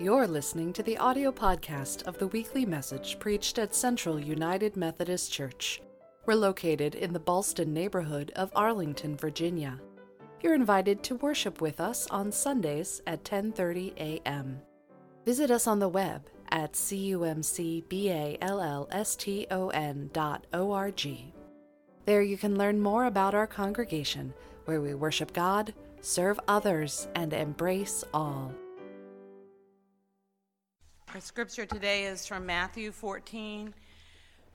You're listening to the audio podcast of the weekly message preached at Central United Methodist Church. We're located in the Ballston neighborhood of Arlington, Virginia. You're invited to worship with us on Sundays at 10:30 a.m. Visit us on the web at cumcballston.org. There you can learn more about our congregation, where we worship God, serve others, and embrace all. Our scripture today is from Matthew 14,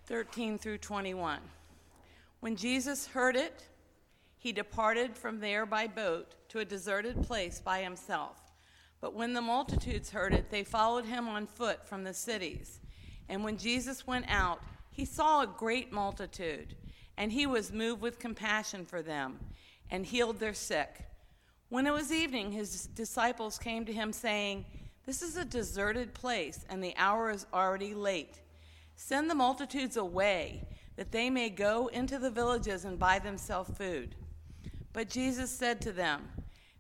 13 through 21. When Jesus heard it, he departed from there by boat to a deserted place by himself. But when the multitudes heard it, they followed him on foot from the cities. And when Jesus went out, he saw a great multitude, and he was moved with compassion for them, and healed their sick. When it was evening, his disciples came to him, saying, this is a deserted place, and the hour is already late. Send the multitudes away, that they may go into the villages and buy themselves food. But Jesus said to them,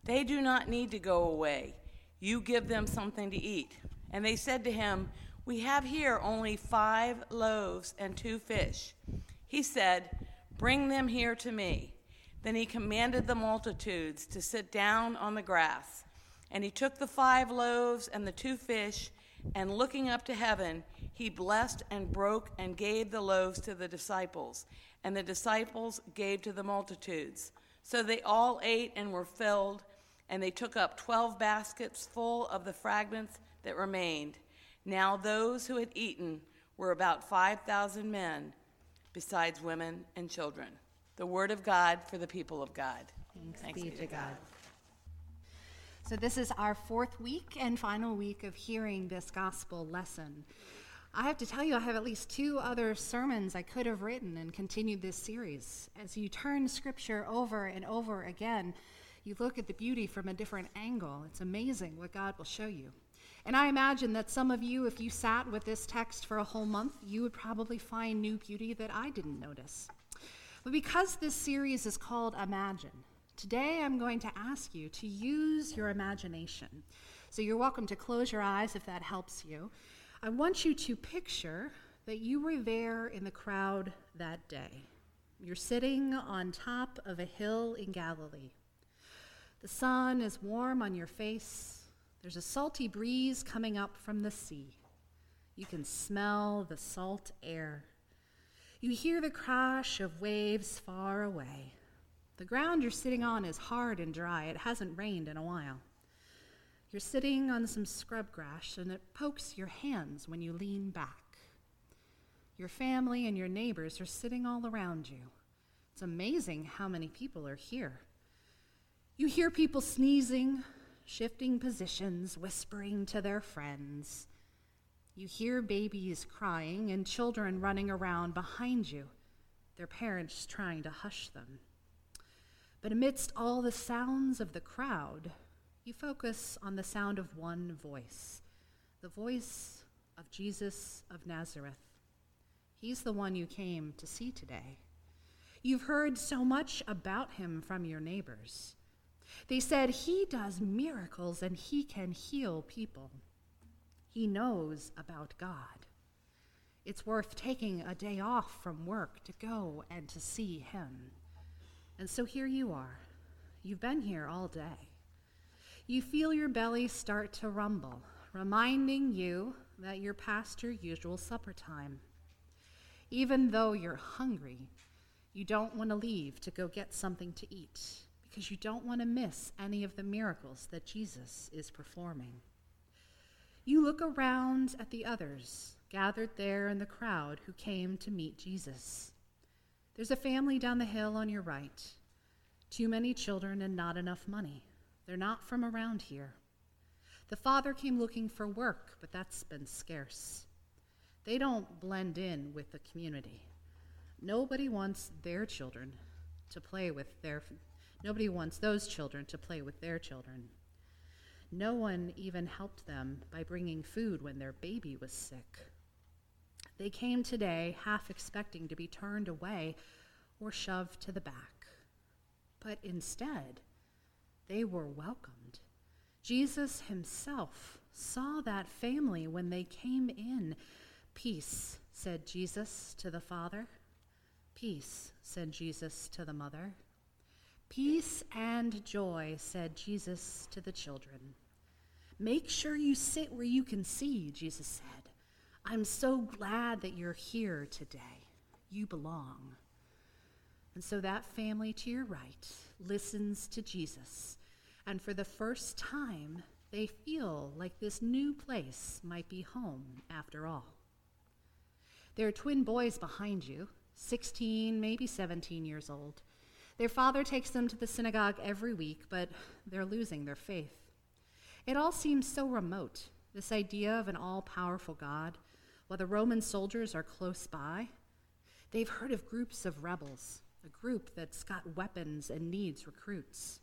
They do not need to go away. You give them something to eat. And they said to him, We have here only five loaves and two fish. He said, Bring them here to me. Then he commanded the multitudes to sit down on the grass. And he took the five loaves and the two fish, and looking up to heaven, he blessed and broke and gave the loaves to the disciples, and the disciples gave to the multitudes. So they all ate and were filled, and they took up twelve baskets full of the fragments that remained. Now those who had eaten were about 5,000 men, besides women and children. The word of God for the people of God. Thanks, Thanks be, be to God. God. So, this is our fourth week and final week of hearing this gospel lesson. I have to tell you, I have at least two other sermons I could have written and continued this series. As you turn scripture over and over again, you look at the beauty from a different angle. It's amazing what God will show you. And I imagine that some of you, if you sat with this text for a whole month, you would probably find new beauty that I didn't notice. But because this series is called Imagine, Today, I'm going to ask you to use your imagination. So, you're welcome to close your eyes if that helps you. I want you to picture that you were there in the crowd that day. You're sitting on top of a hill in Galilee. The sun is warm on your face. There's a salty breeze coming up from the sea. You can smell the salt air. You hear the crash of waves far away. The ground you're sitting on is hard and dry. It hasn't rained in a while. You're sitting on some scrub grass, and it pokes your hands when you lean back. Your family and your neighbors are sitting all around you. It's amazing how many people are here. You hear people sneezing, shifting positions, whispering to their friends. You hear babies crying and children running around behind you, their parents trying to hush them. But amidst all the sounds of the crowd, you focus on the sound of one voice the voice of Jesus of Nazareth. He's the one you came to see today. You've heard so much about him from your neighbors. They said he does miracles and he can heal people. He knows about God. It's worth taking a day off from work to go and to see him. And so here you are. You've been here all day. You feel your belly start to rumble, reminding you that you're past your usual supper time. Even though you're hungry, you don't want to leave to go get something to eat because you don't want to miss any of the miracles that Jesus is performing. You look around at the others gathered there in the crowd who came to meet Jesus. There's a family down the hill on your right. Too many children and not enough money. They're not from around here. The father came looking for work, but that's been scarce. They don't blend in with the community. Nobody wants their children to play with their nobody wants those children to play with their children. No one even helped them by bringing food when their baby was sick. They came today half expecting to be turned away or shoved to the back. But instead, they were welcomed. Jesus himself saw that family when they came in. Peace, said Jesus to the father. Peace, said Jesus to the mother. Peace and joy, said Jesus to the children. Make sure you sit where you can see, Jesus said. I'm so glad that you're here today. You belong. And so that family to your right listens to Jesus. And for the first time, they feel like this new place might be home after all. There are twin boys behind you, 16, maybe 17 years old. Their father takes them to the synagogue every week, but they're losing their faith. It all seems so remote this idea of an all powerful God, while the Roman soldiers are close by. They've heard of groups of rebels, a group that's got weapons and needs recruits.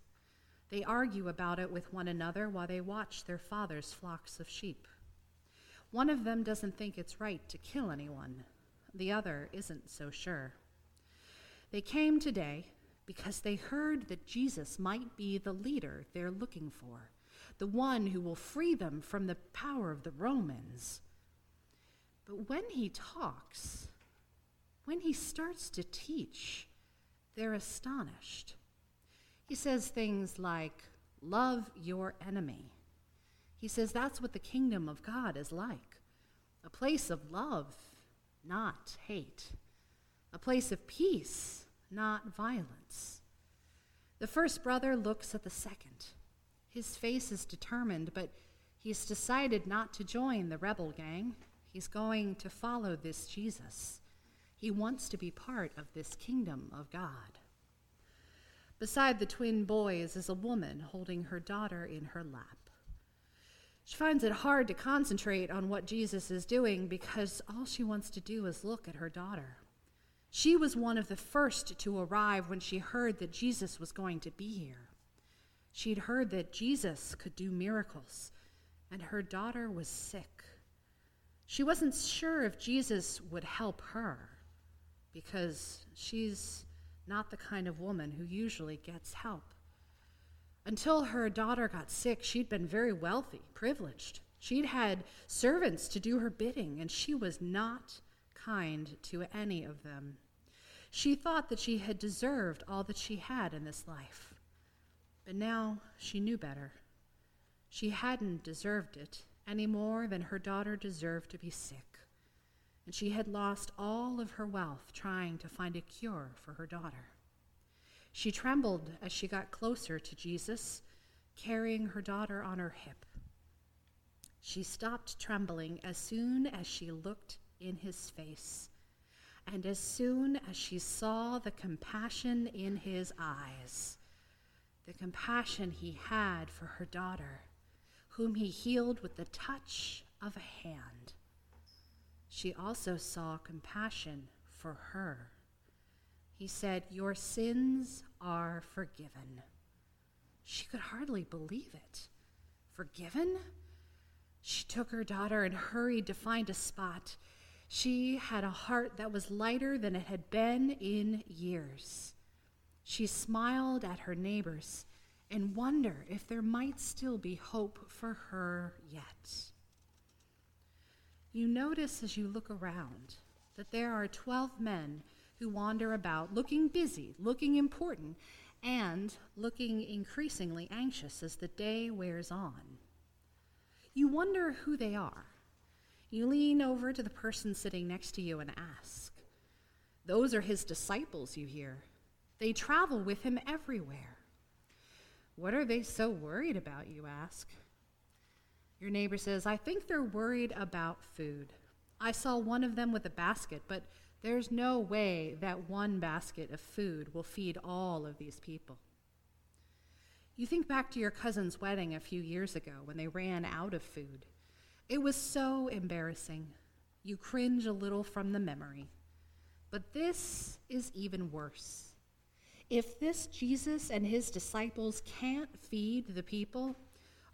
They argue about it with one another while they watch their father's flocks of sheep. One of them doesn't think it's right to kill anyone, the other isn't so sure. They came today because they heard that Jesus might be the leader they're looking for, the one who will free them from the power of the Romans. But when he talks, when he starts to teach, they're astonished. He says things like, Love your enemy. He says that's what the kingdom of God is like a place of love, not hate, a place of peace, not violence. The first brother looks at the second. His face is determined, but he's decided not to join the rebel gang. He's going to follow this Jesus. He wants to be part of this kingdom of God. Beside the twin boys is a woman holding her daughter in her lap. She finds it hard to concentrate on what Jesus is doing because all she wants to do is look at her daughter. She was one of the first to arrive when she heard that Jesus was going to be here. She'd heard that Jesus could do miracles, and her daughter was sick. She wasn't sure if Jesus would help her because she's not the kind of woman who usually gets help. Until her daughter got sick, she'd been very wealthy, privileged. She'd had servants to do her bidding, and she was not kind to any of them. She thought that she had deserved all that she had in this life. But now she knew better. She hadn't deserved it any more than her daughter deserved to be sick. And she had lost all of her wealth trying to find a cure for her daughter. She trembled as she got closer to Jesus, carrying her daughter on her hip. She stopped trembling as soon as she looked in his face, and as soon as she saw the compassion in his eyes, the compassion he had for her daughter, whom he healed with the touch of a hand. She also saw compassion for her he said, Your sins are forgiven. She could hardly believe it. Forgiven? She took her daughter and hurried to find a spot. She had a heart that was lighter than it had been in years. She smiled at her neighbors and wonder if there might still be hope for her yet. You notice as you look around that there are 12 men who wander about looking busy, looking important, and looking increasingly anxious as the day wears on. You wonder who they are. You lean over to the person sitting next to you and ask. Those are his disciples, you hear. They travel with him everywhere. What are they so worried about, you ask? Your neighbor says, I think they're worried about food. I saw one of them with a basket, but there's no way that one basket of food will feed all of these people. You think back to your cousin's wedding a few years ago when they ran out of food. It was so embarrassing. You cringe a little from the memory. But this is even worse. If this Jesus and his disciples can't feed the people,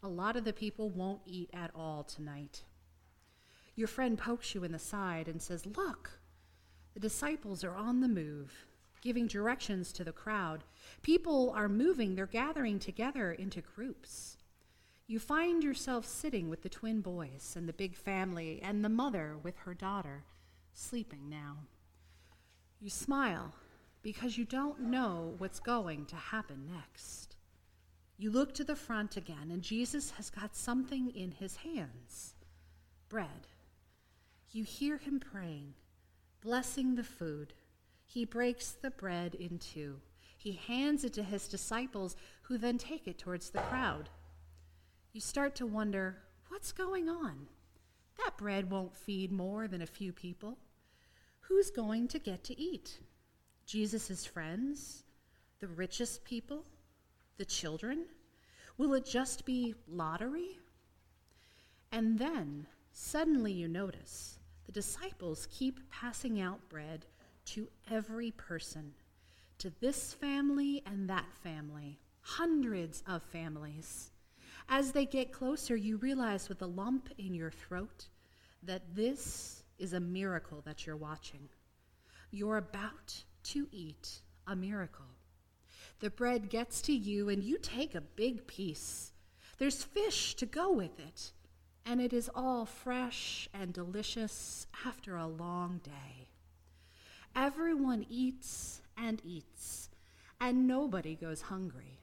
a lot of the people won't eat at all tonight. Your friend pokes you in the side and says, Look, the disciples are on the move, giving directions to the crowd. People are moving, they're gathering together into groups. you find yourself sitting with the twin boys and the big family and the mother with her daughter, sleeping now. You smile because you don't know what's going to happen next. You look to the front again, and Jesus has got something in his hands bread. You hear him praying, blessing the food. He breaks the bread in two. He hands it to his disciples, who then take it towards the crowd. You start to wonder what's going on? That bread won't feed more than a few people. Who's going to get to eat? Jesus' friends? The richest people? The children? Will it just be lottery? And then suddenly you notice the disciples keep passing out bread to every person, to this family and that family, hundreds of families. As they get closer, you realize with a lump in your throat that this is a miracle that you're watching. You're about to eat a miracle. The bread gets to you, and you take a big piece. There's fish to go with it, and it is all fresh and delicious after a long day. Everyone eats and eats, and nobody goes hungry.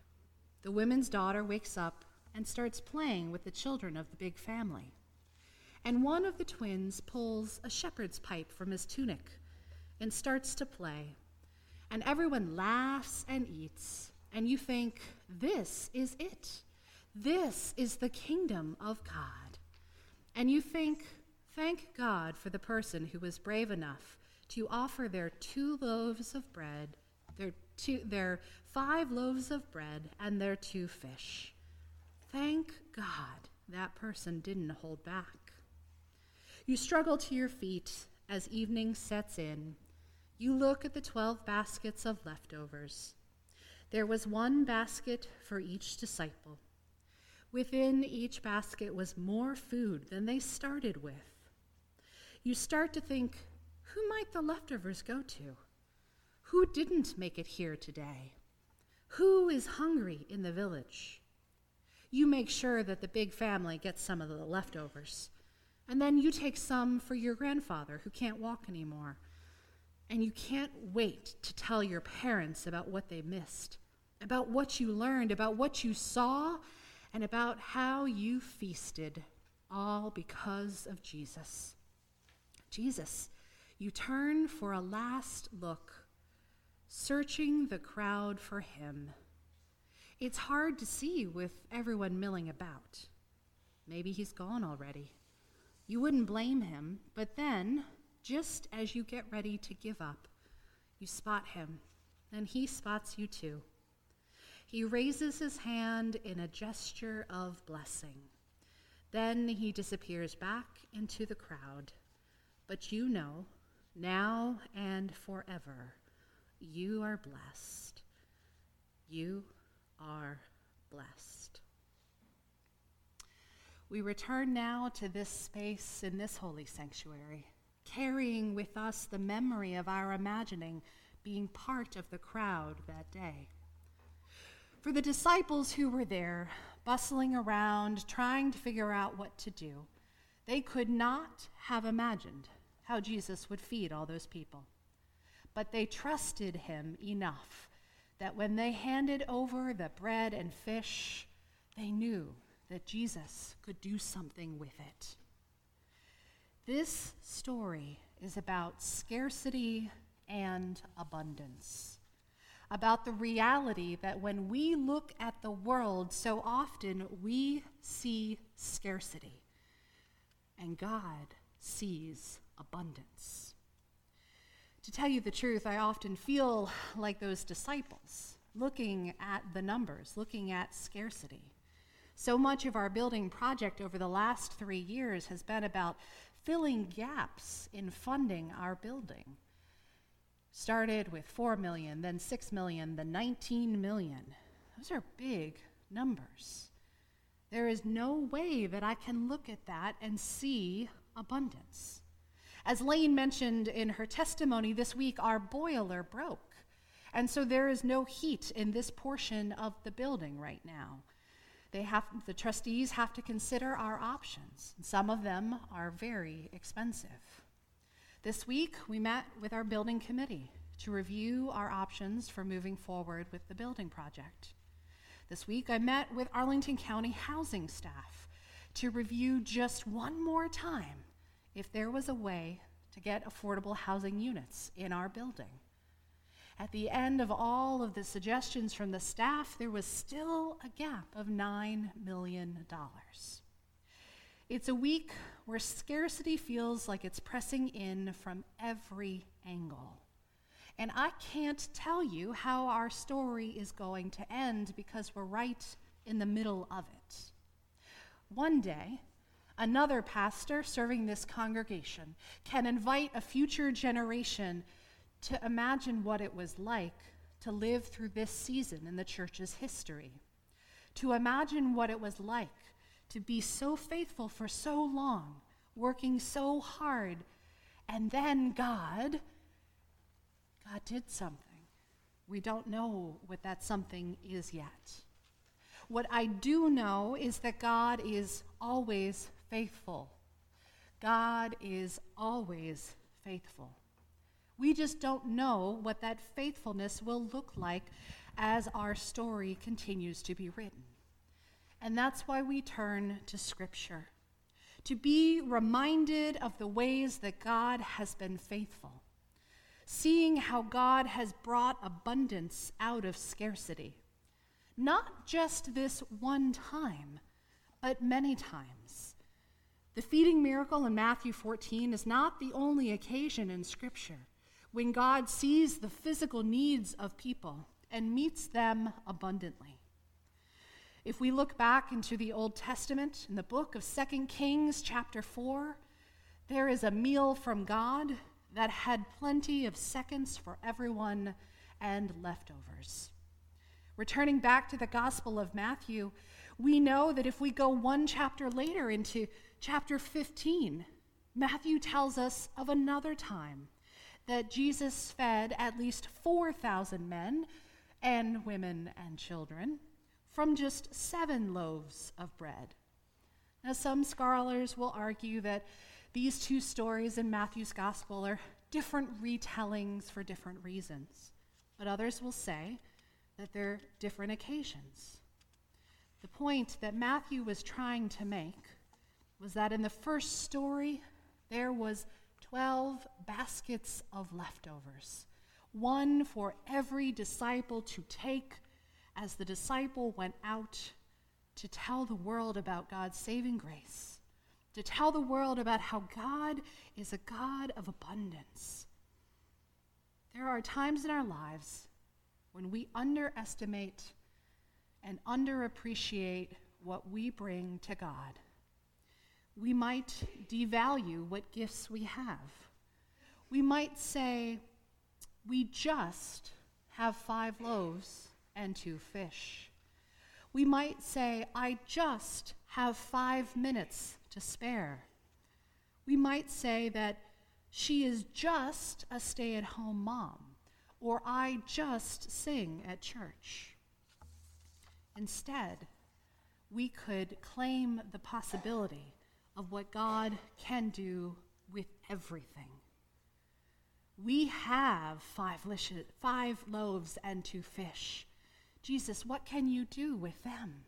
The women's daughter wakes up and starts playing with the children of the big family. And one of the twins pulls a shepherd's pipe from his tunic and starts to play and everyone laughs and eats, and you think, this is it. This is the kingdom of God. And you think, thank God for the person who was brave enough to offer their two loaves of bread, their, two, their five loaves of bread, and their two fish. Thank God that person didn't hold back. You struggle to your feet as evening sets in you look at the 12 baskets of leftovers. There was one basket for each disciple. Within each basket was more food than they started with. You start to think who might the leftovers go to? Who didn't make it here today? Who is hungry in the village? You make sure that the big family gets some of the leftovers. And then you take some for your grandfather who can't walk anymore and you can't wait to tell your parents about what they missed, about what you learned, about what you saw, and about how you feasted, all because of Jesus. Jesus, you turn for a last look, searching the crowd for him. It's hard to see with everyone milling about. Maybe he's gone already. You wouldn't blame him, but then just as you get ready to give up, you spot him, and he spots you too. He raises his hand in a gesture of blessing. Then he disappears back into the crowd. But you know, now and forever, you are blessed. You are blessed. We return now to this space in this holy sanctuary carrying with us the memory of our imagining being part of the crowd that day. For the disciples who were there, bustling around, trying to figure out what to do, they could not have imagined how Jesus would feed all those people. But they trusted him enough that when they handed over the bread and fish, they knew that Jesus could do something with it. This story is about scarcity and abundance, about the reality that when we look at the world, so often we see scarcity, and God sees abundance. To tell you the truth, I often feel like those disciples, looking at the numbers, looking at scarcity. So much of our building project over the last three years has been about filling gaps in funding our building. Started with 4 million, then 6 million, then 19 million. Those are big numbers. There is no way that I can look at that and see abundance. As Lane mentioned in her testimony this week, our boiler broke. And so there is no heat in this portion of the building right now. They have, the trustees have to consider our options. Some of them are very expensive. This week, we met with our building committee to review our options for moving forward with the building project. This week, I met with Arlington County housing staff to review just one more time if there was a way to get affordable housing units in our building. At the end of all of the suggestions from the staff, there was still a gap of $9 million. It's a week where scarcity feels like it's pressing in from every angle. And I can't tell you how our story is going to end because we're right in the middle of it. One day, another pastor serving this congregation can invite a future generation to imagine what it was like to live through this season in the church's history, to imagine what it was like to be so faithful for so long, working so hard, and then God, God did something. We don't know what that something is yet. What I do know is that God is always faithful. God is always faithful. We just don't know what that faithfulness will look like as our story continues to be written. And that's why we turn to Scripture to be reminded of the ways that God has been faithful, seeing how God has brought abundance out of scarcity. Not just this one time, but many times. The feeding miracle in Matthew 14 is not the only occasion in Scripture when God sees the physical needs of people and meets them abundantly. If we look back into the Old Testament, in the book of 2 Kings, chapter 4, there is a meal from God that had plenty of seconds for everyone and leftovers. Returning back to the Gospel of Matthew, we know that if we go one chapter later into chapter 15, Matthew tells us of another time that Jesus fed at least 4,000 men and women and children from just seven loaves of bread. Now, some scholars will argue that these two stories in Matthew's gospel are different retellings for different reasons, but others will say that they're different occasions. The point that Matthew was trying to make was that in the first story, there was 12 baskets of leftovers, one for every disciple to take as the disciple went out to tell the world about God's saving grace, to tell the world about how God is a God of abundance. There are times in our lives when we underestimate and underappreciate what we bring to God we might devalue what gifts we have. We might say, we just have five loaves and two fish. We might say, I just have five minutes to spare. We might say that she is just a stay at home mom, or I just sing at church. Instead, we could claim the possibility of what God can do with everything. We have five, five loaves and two fish. Jesus, what can you do with them?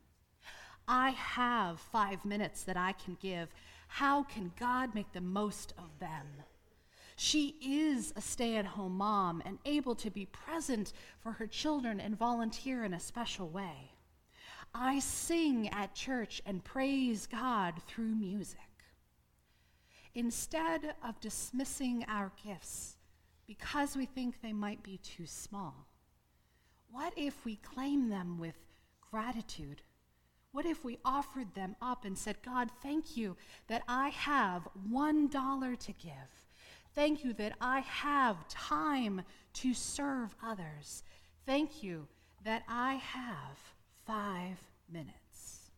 I have five minutes that I can give. How can God make the most of them? She is a stay at home mom and able to be present for her children and volunteer in a special way. I sing at church and praise God through music. Instead of dismissing our gifts because we think they might be too small, what if we claim them with gratitude? What if we offered them up and said, God, thank you that I have one dollar to give? Thank you that I have time to serve others. Thank you that I have five minutes.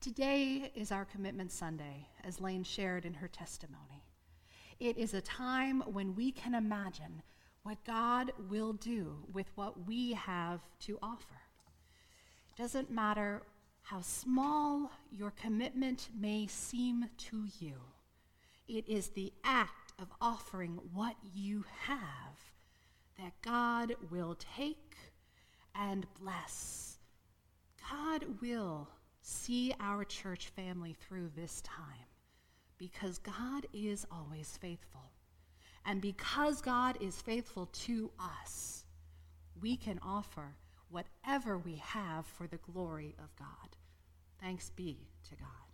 Today is our Commitment Sunday, as Lane shared in her testimony. It is a time when we can imagine what God will do with what we have to offer. It doesn't matter how small your commitment may seem to you, it is the act of offering what you have that God will take and bless. God will see our church family through this time because God is always faithful. And because God is faithful to us, we can offer whatever we have for the glory of God. Thanks be to God.